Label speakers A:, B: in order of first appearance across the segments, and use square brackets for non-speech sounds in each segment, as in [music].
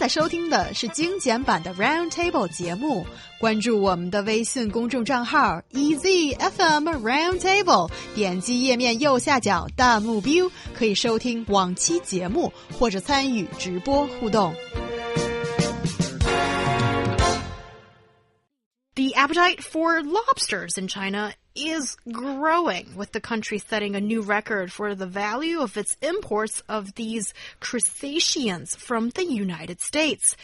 A: 在收听的是精简版的 Round Table 节目。关注我们的微信公众账号 EZFM Round Table，点击页面右下角弹幕 view，可以收听往期节目或者参与直播互动。
B: The appetite for lobsters in China is growing, with the country setting a new record for the value of its imports of these crustaceans from the United States.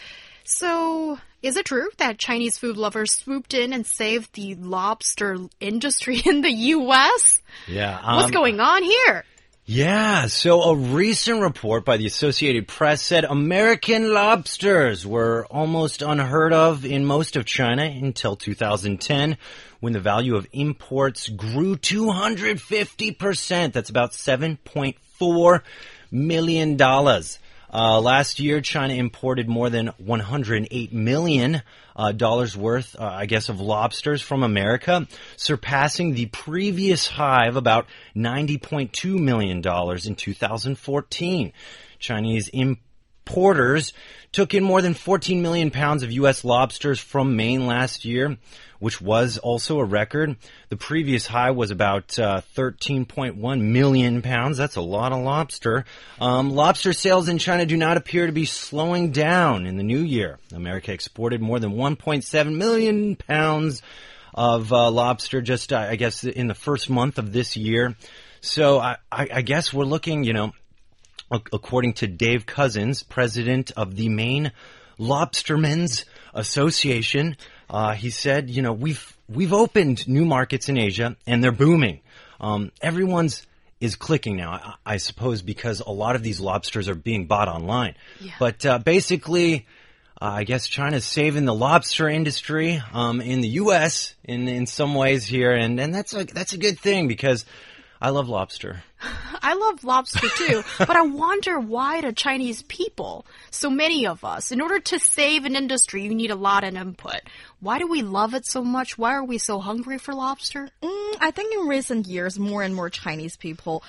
B: So, is it true that Chinese food lovers swooped in and saved the lobster industry [laughs] in the U.S.?
C: Yeah.
B: What's
C: um,
B: going on here?
C: Yeah, so a recent report by the Associated Press said American lobsters were almost unheard of in most of China until 2010 when the value of imports grew 250%. That's about $7.4 million. Uh, last year, China imported more than 108 million uh, dollars worth, uh, I guess, of lobsters from America, surpassing the previous high of about 90.2 million dollars in 2014. Chinese importers took in more than 14 million pounds of U.S. lobsters from Maine last year, which was also a record. The previous high was about uh, 13.1 million pounds. That's a lot of lobster. Um, lobster sales in China do not appear to be slowing down in the new year. America exported more than 1.7 million pounds of uh, lobster just, uh, I guess, in the first month of this year. So I, I, I guess we're looking, you know, according to Dave Cousens, president of the Maine Lobstermen's Association. Uh, he said, you know, we've we've opened new markets in Asia and they're booming. Um, everyone's is clicking now, I, I, suppose, because a lot of these lobsters are being bought online.
B: Yeah.
C: But uh, basically, uh, I guess China's saving the lobster industry um, in the U.S. in in some ways here, and and that's a that's a good thing because I love lobster. [laughs]
B: I love lobster too, but I wonder why the Chinese people, so many of us, in order to save an industry, you need a lot of input. Why do we love it so much? Why are we so hungry for lobster?
D: Mm, I think in recent years, more and more Chinese people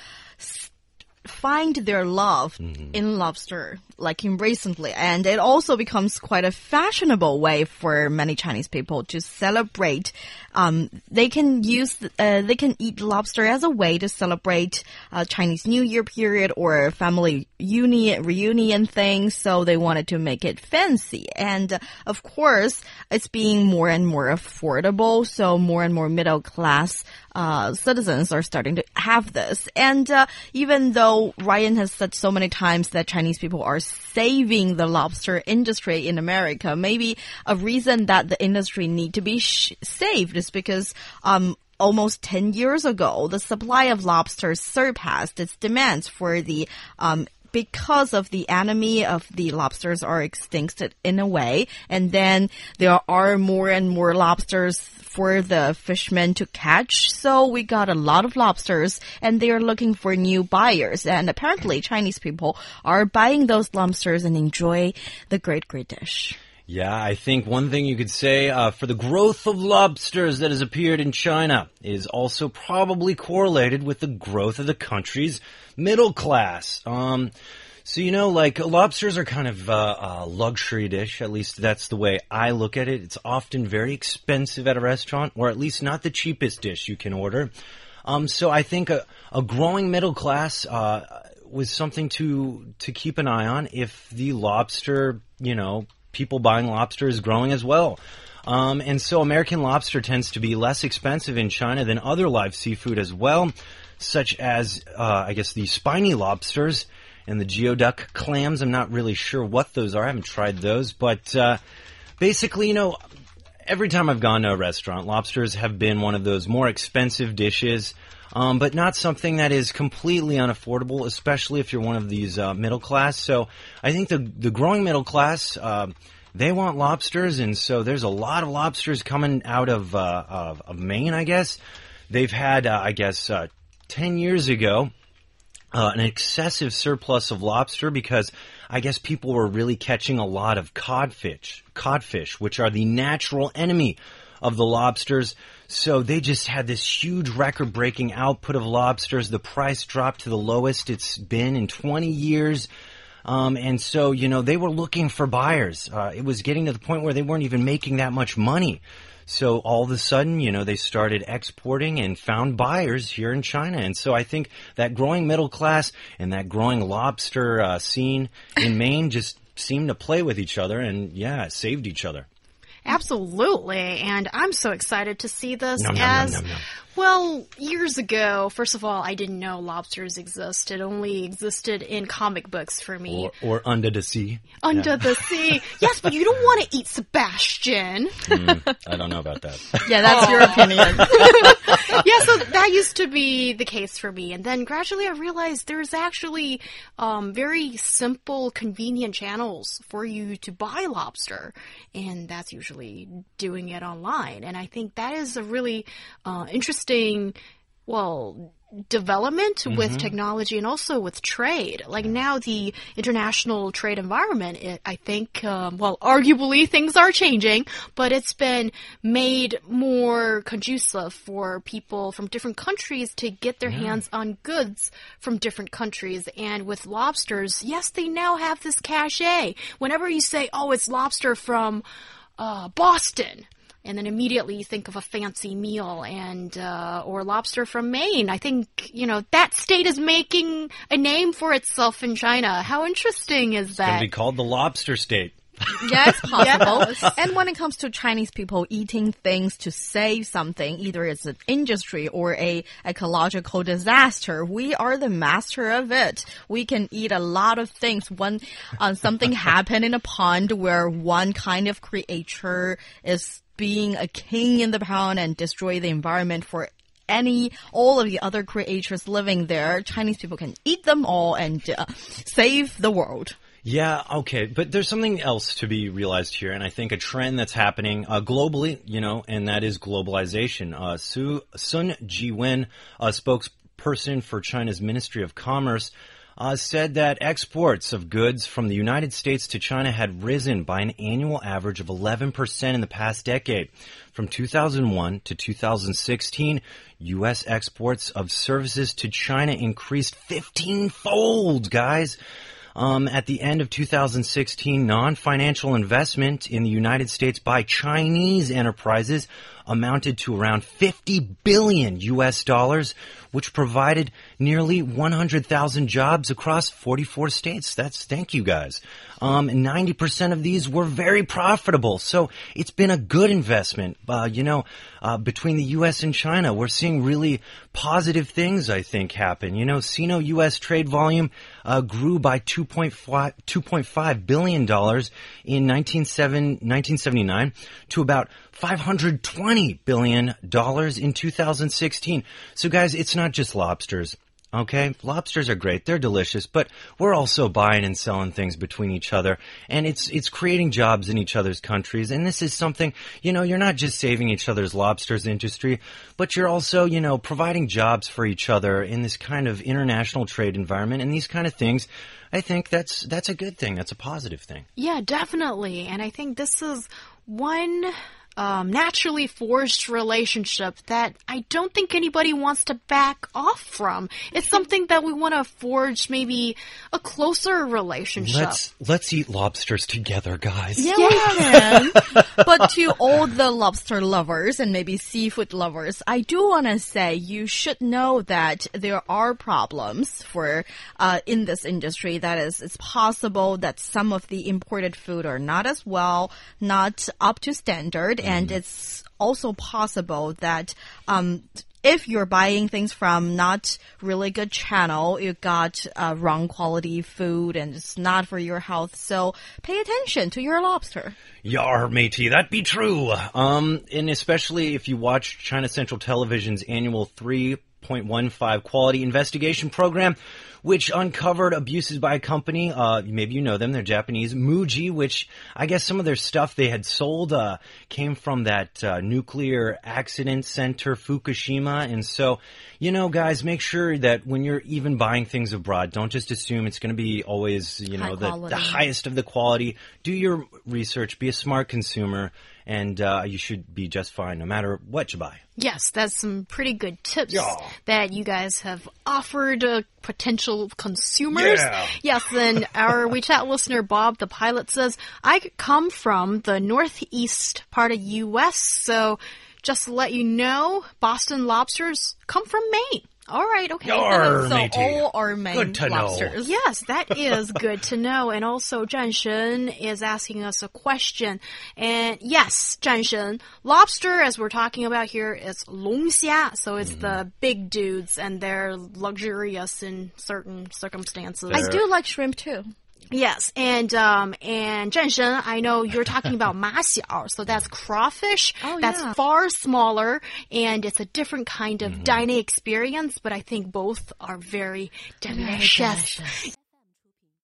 D: find their love
C: Mm-hmm.
D: in lobster, like in recently, and it also becomes quite a fashionable way for many Chinese people to celebrate. Um, they can use, uh, they can eat lobster as a way to celebrate uh, Chinese New Year period or family union reunion thing. So they wanted to make it fancy, and uh, of course, it's being more and more affordable. So more and more middle class uh, citizens are starting to have this. And uh, even though Ryan has said so many times that Chinese people are saving the lobster industry in America, maybe a reason that the industry need to be saved is because um, almost 10 years ago, the supply of lobsters surpassed its demands for the um, because of the enemy of the lobsters are extincted in a way, and then there are more and more lobsters for the fishermen to catch. So we got a lot of lobsters, and they are looking for new buyers. And apparently, Chinese people are buying those lobsters and enjoy the great, great dish.
C: Yeah, I think one thing you could say uh, for the growth of lobsters that has appeared in China is also probably correlated with the growth of the country's middle class. Um, so you know, like lobsters are kind of uh, a luxury dish. At least that's the way I look at it. It's often very expensive at a restaurant, or at least not the cheapest dish you can order. Um, so I think a, a growing middle class uh, was something to to keep an eye on. If the lobster, you know, people buying lobster is growing as well. Um, and so American lobster tends to be less expensive in China than other live seafood as well, such as, uh, I guess, the spiny lobsters and the geoduck clams. I'm not really sure what those are. I haven't tried those, but uh, basically, you know, every time I've gone to a restaurant, lobsters have been one of those more expensive dishes. Um, but not something that is completely unaffordable, especially if you're one of these uh, middle class. So I think the the growing middle class uh, they want lobsters, and so there's a lot of lobsters coming out of uh, of, of, Maine. I guess they've had, uh, I guess, uh, ten years ago. Uh, an excessive surplus of lobster because I guess people were really catching a lot of codfish, codfish, which are the natural enemy of the lobsters. So they just had this huge record breaking output of lobsters. The price dropped to the lowest it's been in 20 years. Um, and so, you know, they were looking for buyers. Uh, it was getting to the point where they weren't even making that much money. So all of a sudden, you know, they started exporting and found buyers here in China. And so I think that growing middle class and that growing lobster uh, scene in Maine just seemed to play with each other and, yeah, saved each other.
B: Absolutely. And I'm so excited to see this
C: Nom, nom,
B: as
C: nom.
B: Well, years ago, first of all, I didn't know lobsters existed. It only existed in comic books for me.
C: Or, or under the sea.
B: Under the sea. [laughs] Yes, but you don't want to eat Sebastian.
C: I don't know about that. [laughs]
D: Yeah, that's your opinion. [laughs]
B: yeah, so that used to be the case for me. And then gradually I realized there's actually um, very simple, convenient channels for you to buy lobster. And that's usually doing it online. And I think that is a really uh, interesting, well, development with technology and also with trade. Like now, the international trade environment, it, I think, um, well, arguably things are changing, but it's been made more conducive for people from different countries to get their hands on goods from different countries. And with lobsters, yes, they now have this cachet. Whenever you say, oh, it's lobster from uh, Boston, and then immediately you think of a fancy meal and uh, or lobster from Maine. I think you know that state is making a name for itself in China. How interesting is
C: Gonna
B: that?
C: be called the lobster state. [laughs]
D: yes, it's [laughs] possible. And when it comes to Chinese people eating things to save something, either it's an industry or a ecological disaster, we are the master of it. We can eat a lot of things. When uh, something [laughs] happened in a pond where one kind of creature is being a king in the pound and destroy the environment for any all of the other creatures living there, Chinese people can eat them all and uh, save the world.
C: Yeah, okay, but there's something else to be realized here, and I think a trend that's happening uh, globally, you know, and that is globalization. Uh, Su, Sun Jiwen, a spokesperson for China's Ministry of Commerce, uh, said that exports of goods from the United States to China had risen by an annual average of 11% in the past decade. From 2001 to 2016, U.S. exports of services to China increased 15 fold, guys. Um, at the end of 2016, non-financial investment in the United States by Chinese enterprises amounted to around 50 billion US dollars, which provided nearly 100,000 jobs across 44 states. That's thank you guys. Um, 90% of these were very profitable, so it's been a good investment. Uh, you know, uh, between the U.S. and China, we're seeing really positive things. I think happen. You know, Sino-U.S. trade volume uh, grew by 2.5 2.5 billion dollars in 1979 1979 to about 520 billion dollars in 2016. So guys, it's not just lobsters. Okay, lobsters are great. They're delicious, but we're also buying and selling things between each other and it's it's creating jobs in each other's countries. And this is something, you know, you're not just saving each other's lobsters industry, but you're also, you know, providing jobs for each other in this kind of international trade environment and these kind of things. I think that's that's a good thing. That's a positive thing.
B: Yeah, definitely. And I think this is one um, naturally forged relationship that I don't think anybody wants to back off from. It's something that we want to forge maybe a closer relationship.
C: Let's let's eat lobsters together, guys.
D: Yeah, we can. [laughs] but to all the lobster lovers and maybe seafood lovers, I do want to say you should know that there are problems for uh, in this industry. That is, it's possible that some of the imported food are not as well, not up to standard, and it's also possible that um, if you're buying things from not really good channel, you got uh, wrong quality food and it's not for your health. So pay attention to your lobster.
C: Yar, matey, that be true. Um, and especially if you watch China Central Television's annual 3.15 quality investigation program, which uncovered abuses by a company. Uh, maybe you know them. They're Japanese. Muji, which I guess some of their stuff they had sold, uh, came from that, uh, nuclear accident center, Fukushima. And so, you know, guys, make sure that when you're even buying things abroad, don't just assume it's going to be always, you know, the, the highest of the quality. Do your research. Be a smart consumer. And, uh, you should be just fine no matter what you buy.
B: Yes, that's some pretty good tips
C: Yeah.
B: that you guys have offered uh, potential consumers.
C: Yeah.
B: Yes, then our [laughs] WeChat listener Bob the pilot says, I come from the northeast part of US, so just to let you know, Boston lobsters come from Maine. All right, okay.
C: Yarr,
D: so
C: matey.
D: all are Maine
C: Good to know.
D: lobsters.
B: Yes, that is good to know. And also, Zhan Shen is asking us a question. And yes, Zhan Shen, lobster, as we're talking about here, is 龙虾. So it's
C: Mm-hmm.
B: the big dudes and they're luxurious in certain circumstances.
D: I do like shrimp too.
B: Yes, and um and I know you're talking about [laughs] ma xiao, so that's crawfish.
D: Oh,
B: that's
D: yeah.
B: far smaller and it's a different kind of dining experience, but I think both are very delicious.